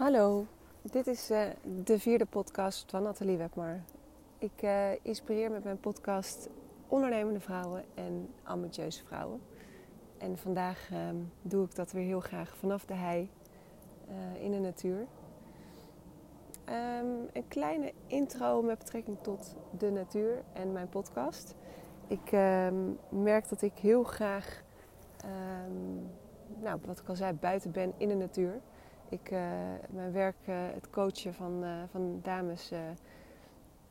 Hallo, dit is uh, de vierde podcast van Nathalie Webmar. Ik uh, inspireer met mijn podcast ondernemende vrouwen en ambitieuze vrouwen. En vandaag uh, doe ik dat weer heel graag vanaf de hei uh, in de natuur. Um, een kleine intro met betrekking tot de natuur en mijn podcast. Ik um, merk dat ik heel graag, nou, wat ik al zei, buiten ben in de natuur. Ik, uh, mijn werk, uh, het coachen van, uh, van dames,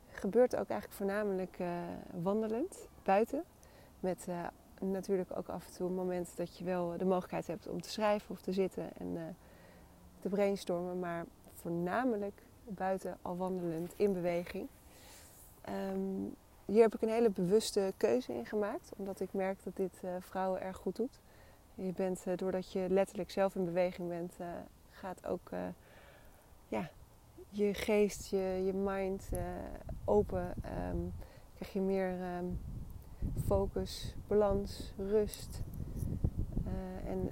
gebeurt ook eigenlijk voornamelijk wandelend, buiten. Met natuurlijk ook af en toe een moment dat je wel de mogelijkheid hebt om te schrijven of te zitten en te brainstormen. Maar voornamelijk buiten al wandelend, in beweging. Um, hier heb ik een hele bewuste keuze in gemaakt, omdat ik merk dat dit vrouwen erg goed doet. Je bent, doordat je letterlijk zelf in beweging bent, gaat ook uh, ja, je geest, je, je mind uh, open. Um, krijg je meer um, focus, balans, rust. Uh, en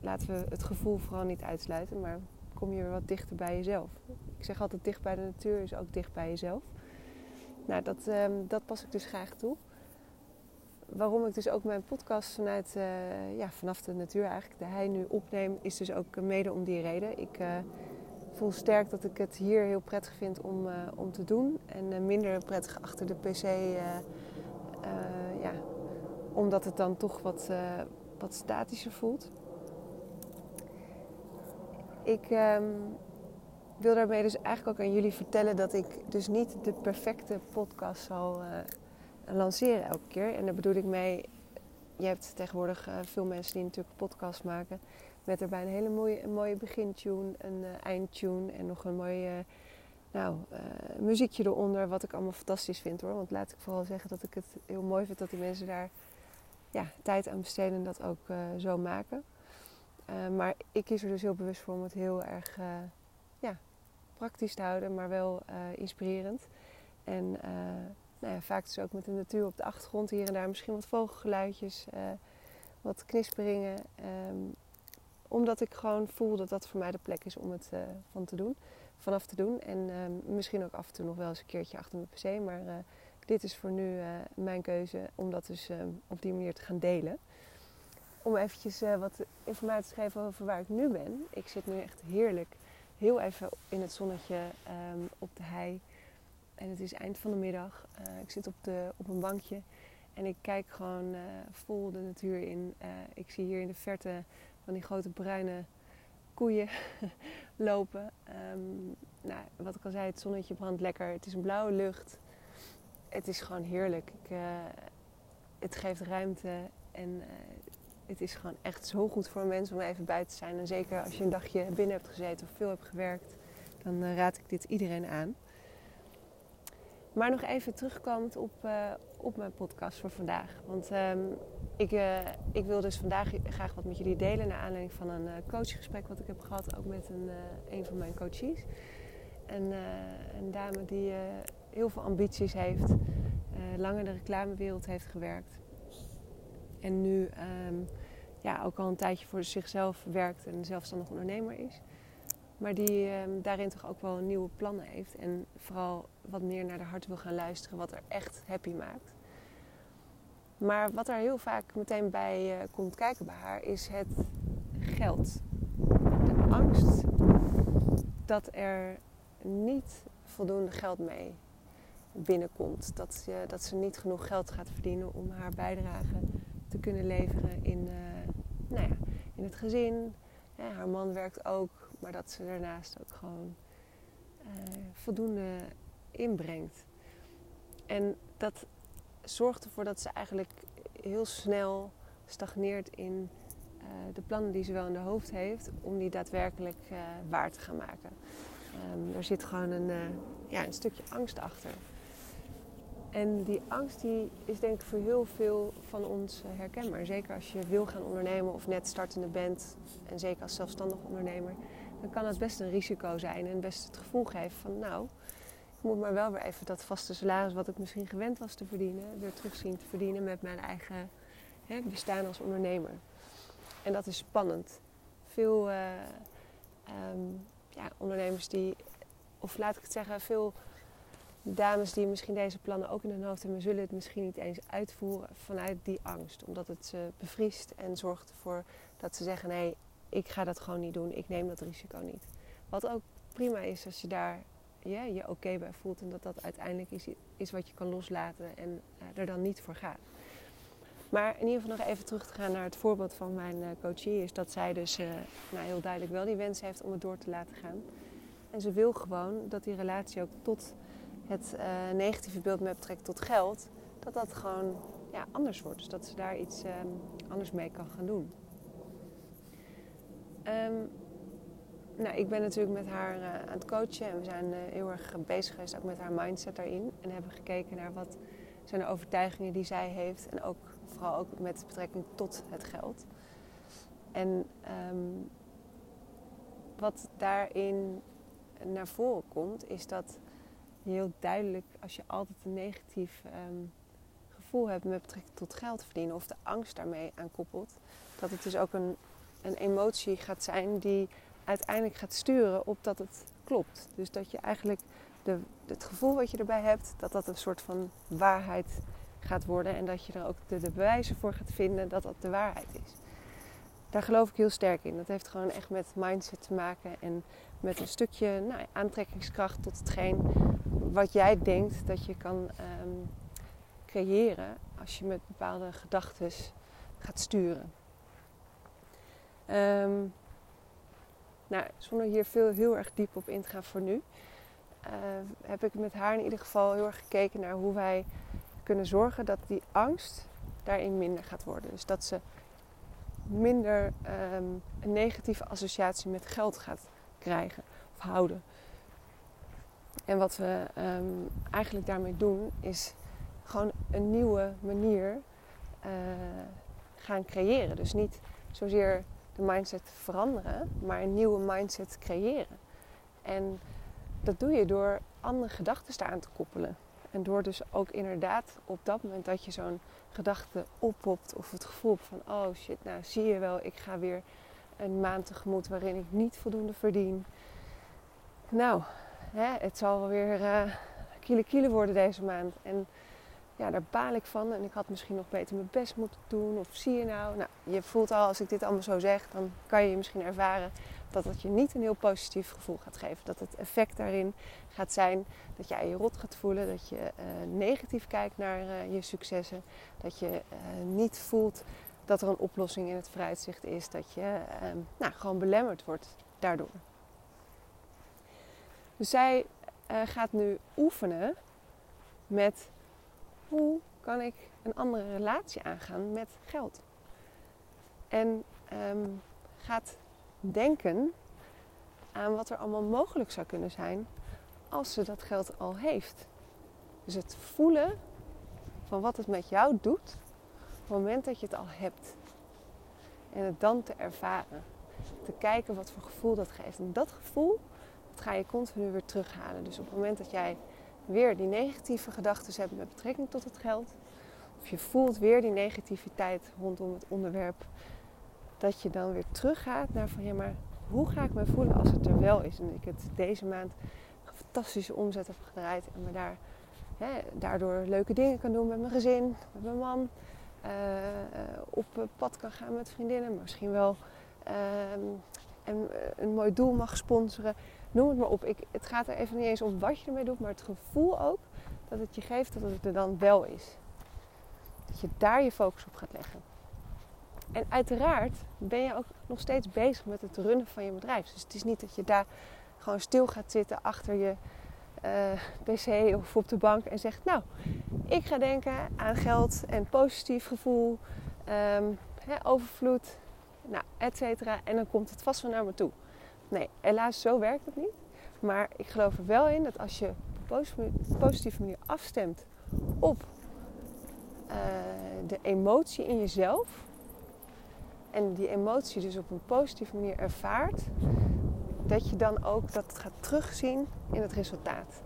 laten we het gevoel vooral niet uitsluiten, maar kom je weer wat dichter bij jezelf. Ik zeg altijd dicht bij de natuur is ook dicht bij jezelf. Nou, dat, um, dat pas ik dus graag toe waarom ik dus ook mijn podcast vanuit, uh, ja, vanaf de natuur eigenlijk, de hei nu opneem, is dus ook mede om die reden. Ik uh, voel sterk dat ik het hier heel prettig vind om, uh, om te doen. En minder prettig achter de pc, ja, omdat het dan toch wat, wat statischer voelt. Ik um, wil daarmee dus eigenlijk ook aan jullie vertellen dat ik dus niet de perfecte podcast zal lanceren elke keer. En daar bedoel ik mee, je hebt tegenwoordig uh, veel mensen die natuurlijk een podcast maken. Met erbij een hele mooie, een mooie begintune, een uh, eindtune en nog een mooie uh, nou, muziekje eronder. Wat ik allemaal fantastisch vind hoor. Want laat ik vooral zeggen dat ik het heel mooi vind dat die mensen daar ja, tijd aan besteden en dat ook zo maken. maar ik kies er dus heel bewust voor om het heel erg ja, praktisch te houden, maar wel inspirerend. En nou ja, vaak dus ook met de natuur op de achtergrond. Hier en daar misschien wat vogelgeluidjes, uh, wat knisperingen. Um, omdat ik gewoon voel dat dat voor mij de plek is om het uh, van te doen, vanaf te doen. En um, misschien ook af en toe nog wel eens een keertje achter mijn pc. Maar uh, dit is voor nu mijn keuze om dat dus op die manier te gaan delen. Om eventjes wat informatie te geven over waar ik nu ben. Ik zit nu echt heerlijk, heel even in het zonnetje op de hei. En het is eind van de middag. Uh, ik zit op, de, op een bankje en ik kijk gewoon uh, vol de natuur in. Uh, ik zie hier in de verte van die grote bruine koeien lopen. Um, nou, wat ik al zei, het zonnetje brandt lekker. Het is een blauwe lucht. Het is gewoon heerlijk. Ik, het geeft ruimte en het is gewoon echt zo goed voor een mens om even buiten te zijn. En zeker als je een dagje binnen hebt gezeten of veel hebt gewerkt, dan raad ik dit iedereen aan. Maar nog even terugkomend op, uh, op mijn podcast voor vandaag. Want um, ik, uh, ik wil dus vandaag graag wat met jullie delen. Naar aanleiding van een uh, coachgesprek wat ik heb gehad. Ook met een, een van mijn coaches. En, een dame die heel veel ambities heeft. lang in de reclamewereld heeft gewerkt. En nu um, ja, ook al een tijdje voor zichzelf werkt en zelfstandig ondernemer is. Maar die eh, daarin toch ook wel nieuwe plannen heeft. En vooral wat meer naar de hart wil gaan luisteren. Wat er echt happy maakt. Maar wat er heel vaak meteen bij uh, komt kijken bij haar is het geld. De angst dat er niet voldoende geld mee binnenkomt. Dat ze, dat ze niet genoeg geld gaat verdienen om haar bijdrage te kunnen leveren in, uh, nou ja, in het gezin. Haar man werkt ook maar dat ze daarnaast ook gewoon uh, voldoende inbrengt. En dat zorgt ervoor dat ze eigenlijk heel snel stagneert in uh, de plannen die ze wel in de hoofd heeft, om die daadwerkelijk uh, waar te gaan maken. Um, er zit gewoon een, ja, een stukje angst achter. En die angst die is denk ik voor heel veel van ons herkenbaar. Zeker als je wil gaan ondernemen of net startende bent. En zeker als zelfstandig ondernemer dan kan het best een risico zijn en best het gevoel geven van nou, ik moet maar wel weer even dat vaste salaris wat ik misschien gewend was te verdienen, weer terug zien te verdienen met mijn eigen hè, bestaan als ondernemer. En dat is spannend. Veel uh, um, ja, ondernemers die, of laat ik het zeggen, veel dames die misschien deze plannen ook in hun hoofd hebben, zullen het misschien niet eens uitvoeren vanuit die angst. Omdat het ze bevriest en zorgt ervoor dat ze zeggen: nee, ik ga dat gewoon niet doen, ik neem dat risico niet. Wat ook prima is als je daar ja, je oké bij voelt en dat dat uiteindelijk is, is wat je kan loslaten en uh, er dan niet voor gaat. Maar in ieder geval nog even terug te gaan naar het voorbeeld van mijn uh, coachie, is dat zij dus uh, nou, heel duidelijk wel die wens heeft om het door te laten gaan. En ze wil gewoon dat die relatie ook tot het negatieve beeld met betrekking tot geld, dat dat gewoon ja, anders wordt. Dus dat ze daar iets um, anders mee kan gaan doen. Um, nou, ik ben natuurlijk met haar uh, aan het coachen en we zijn uh, heel erg bezig geweest ook met haar mindset daarin. En hebben gekeken naar wat zijn de overtuigingen die zij heeft en ook vooral ook met betrekking tot het geld. En um, wat daarin naar voren komt, is dat heel duidelijk, als je altijd een negatief um, gevoel hebt met betrekking tot geld verdienen of de angst daarmee aan koppelt, dat het dus ook een, een emotie gaat zijn die uiteindelijk gaat sturen op dat het klopt. Dus dat je eigenlijk de, het gevoel wat je erbij hebt, dat dat een soort van waarheid gaat worden. En dat je er ook de, de bewijzen voor gaat vinden dat dat de waarheid is. Daar geloof ik heel sterk in. Dat heeft gewoon echt met mindset te maken en met een stukje nou, aantrekkingskracht tot hetgeen wat jij denkt dat je kan um, creëren als je met bepaalde gedachten gaat sturen. Um, nou, zonder hier veel, heel erg diep op in te gaan voor nu, uh, heb ik met haar in ieder geval heel erg gekeken naar hoe wij kunnen zorgen dat die angst daarin minder gaat worden. Dus dat ze minder um, een negatieve associatie met geld gaat krijgen of houden. En wat we um, eigenlijk daarmee doen, is gewoon een nieuwe manier uh, gaan creëren. Dus niet zozeer de mindset veranderen, maar een nieuwe mindset creëren. En dat doe je door andere gedachten aan te koppelen. En door dus ook inderdaad op dat moment dat je zo'n gedachte oppopt of het gevoel van oh shit, nou zie je wel, ik ga weer een maand tegemoet waarin ik niet voldoende verdien. Nou, hè, het zal wel weer uh, kilo worden deze maand. En ja, daar baal ik van. En ik had misschien nog beter mijn best moeten doen. Of zie je nou? Nou, je voelt al, als ik dit allemaal zo zeg, dan kan je misschien ervaren dat het je niet een heel positief gevoel gaat geven. Dat het effect daarin gaat zijn dat jij je rot gaat voelen. Dat je uh, negatief kijkt naar uh, je successen. Dat je niet voelt dat er een oplossing in het vooruitzicht is. Dat je nou, gewoon belemmerd wordt daardoor. Dus zij gaat nu oefenen met hoe kan ik een andere relatie aangaan met geld? En um, gaat denken aan wat er allemaal mogelijk zou kunnen zijn als ze dat geld al heeft. Dus het voelen van wat het met jou doet op het moment dat je het al hebt. En het dan te ervaren. Te kijken wat voor gevoel dat geeft. En dat gevoel ga je continu weer terughalen. Dus op het moment dat jij weer die negatieve gedachten hebt met betrekking tot het geld. Of je voelt weer die negativiteit rondom het onderwerp. Dat je dan weer teruggaat naar van ja, maar hoe ga ik me voelen als het er wel is? En ik het deze maand een fantastische omzet heb gedraaid en me daar, hè, daardoor leuke dingen kan doen met mijn gezin, met mijn man. Uh, op pad kan gaan met vriendinnen, misschien wel uh, een, een mooi doel mag sponsoren noem het maar op. Ik, het gaat er even niet eens om wat je ermee doet, maar het gevoel ook dat het je geeft dat het er dan wel is. Dat je daar je focus op gaat leggen. En uiteraard ben je ook nog steeds bezig met het runnen van je bedrijf. Dus het is niet dat je daar gewoon stil gaat zitten achter je uh, pc of op de bank en zegt: Nou, ik ga denken aan geld en positief gevoel, um, overvloed, nou, et cetera. En dan komt het vast wel naar me toe. Nee, helaas zo werkt het niet. Maar ik geloof er wel in dat als je op een positieve manier afstemt op uh, de emotie in jezelf. En die emotie dus op een positieve manier ervaart. Dat je dan ook dat gaat terugzien in het resultaat.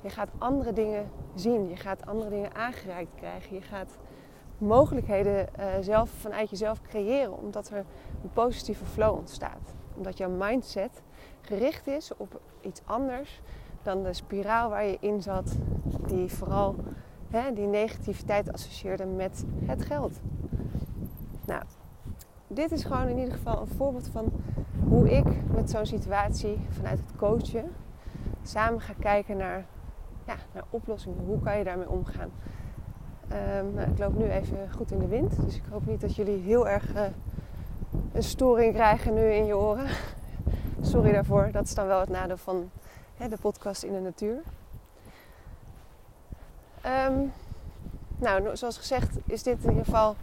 Je gaat andere dingen zien. Je gaat andere dingen aangereikt krijgen. Je gaat mogelijkheden uh, zelf vanuit jezelf creëren. Omdat er een positieve flow ontstaat. Omdat jouw mindset gericht is op iets anders dan de spiraal waar je in zat, die vooral hè, die negativiteit associeerde met het geld. Nou, dit is gewoon in ieder geval een voorbeeld van hoe ik met zo'n situatie vanuit het coachen samen ga kijken naar, ja, naar oplossingen. Hoe kan je daarmee omgaan? Um, ik loop nu even goed in de wind, dus ik hoop niet dat jullie heel erg uh, een storing krijgen nu in je oren. Sorry daarvoor, dat is dan wel het nadeel van hè, de podcast in de natuur. Um, nou, zoals gezegd is dit in ieder geval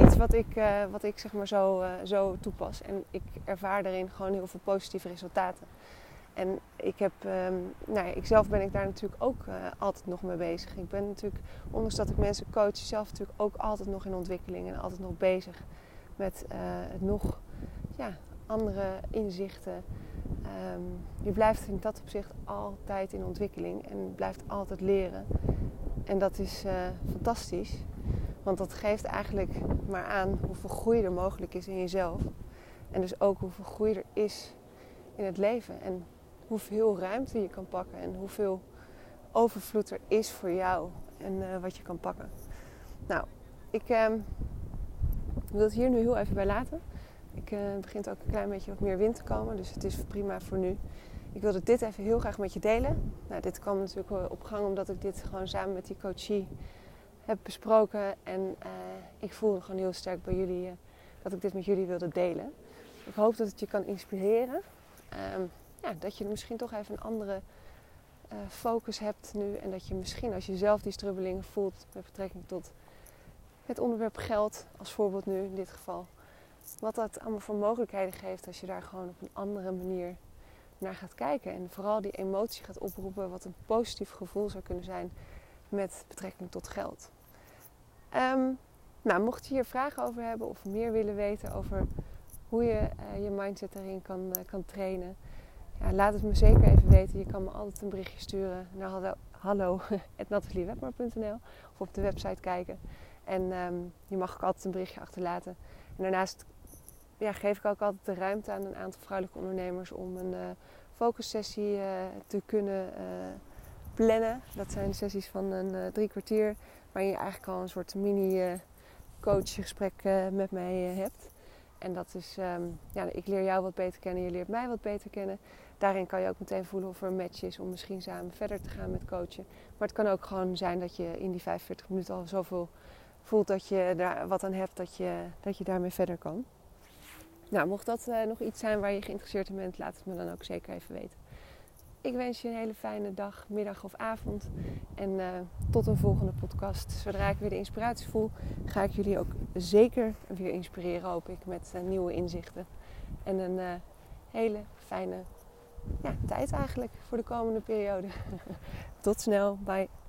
iets wat ik, uh, wat ik zeg maar zo, uh, zo toepas. En ik ervaar daarin gewoon heel veel positieve resultaten. En ik heb, um, nou ja, ik zelf ben ik daar natuurlijk ook uh, altijd nog mee bezig. Ik ben natuurlijk, ondanks dat ik mensen coach, zelf natuurlijk ook altijd nog in ontwikkeling en altijd nog bezig met het nog ja, andere inzichten. Um, je blijft in dat opzicht altijd in ontwikkeling en blijft altijd leren. En dat is uh, fantastisch. Want dat geeft eigenlijk maar aan hoeveel groei er mogelijk is in jezelf. En dus ook hoeveel groei er is in het leven. En hoeveel ruimte je kan pakken. En hoeveel overvloed er is voor jou. En uh, wat je kan pakken. Nou, ik uh, wil het hier nu heel even bij laten. Ik uh, begint ook een klein beetje wat meer wind te komen. Dus het is prima voor nu. Ik wilde dit even heel graag met je delen. Nou, dit kwam natuurlijk op gang omdat ik dit gewoon samen met die coachie heb besproken. En uh, ik voelde gewoon heel sterk bij jullie uh, dat ik dit met jullie wilde delen. Ik hoop dat het je kan inspireren. Um, ja, dat je misschien toch even een andere focus hebt nu. En dat je misschien als je zelf die strubbelingen voelt met betrekking tot het onderwerp geld, als voorbeeld nu in dit geval. Wat dat allemaal voor mogelijkheden geeft als je daar gewoon op een andere manier naar gaat kijken. En vooral die emotie gaat oproepen, wat een positief gevoel zou kunnen zijn met betrekking tot geld. Um, nou, mocht je hier vragen over hebben of meer willen weten over hoe je uh, je mindset erin kan, uh, kan trainen, ja, laat het me zeker even weten. Je kan me altijd een berichtje sturen naar hallo, of op de website kijken. En je mag ook altijd een berichtje achterlaten. En daarnaast ja, geef ik ook altijd de ruimte aan een aantal vrouwelijke ondernemers om een uh, focussessie uh, te kunnen uh, plannen. Dat zijn sessies van een drie kwartier, waarin je eigenlijk al een soort mini coachgesprek met mij hebt. En dat is, um, ja, ik leer jou wat beter kennen, je leert mij wat beter kennen. Daarin kan je ook meteen voelen of er een match is om misschien samen verder te gaan met coachen. Maar het kan ook gewoon zijn dat je in die 45 minuten al zoveel voelt dat je daar wat aan hebt dat je, dat je daarmee verder kan. Nou, mocht dat uh, nog iets zijn waar je geïnteresseerd in bent, laat het me dan ook zeker even weten. Ik wens je een hele fijne dag, middag of avond. En uh, tot een volgende podcast. Zodra ik weer de inspiratie voel, ga ik jullie ook zeker weer inspireren, hoop ik, met uh, nieuwe inzichten. En een hele fijne ja, tijd eigenlijk voor de komende periode. tot snel, bye.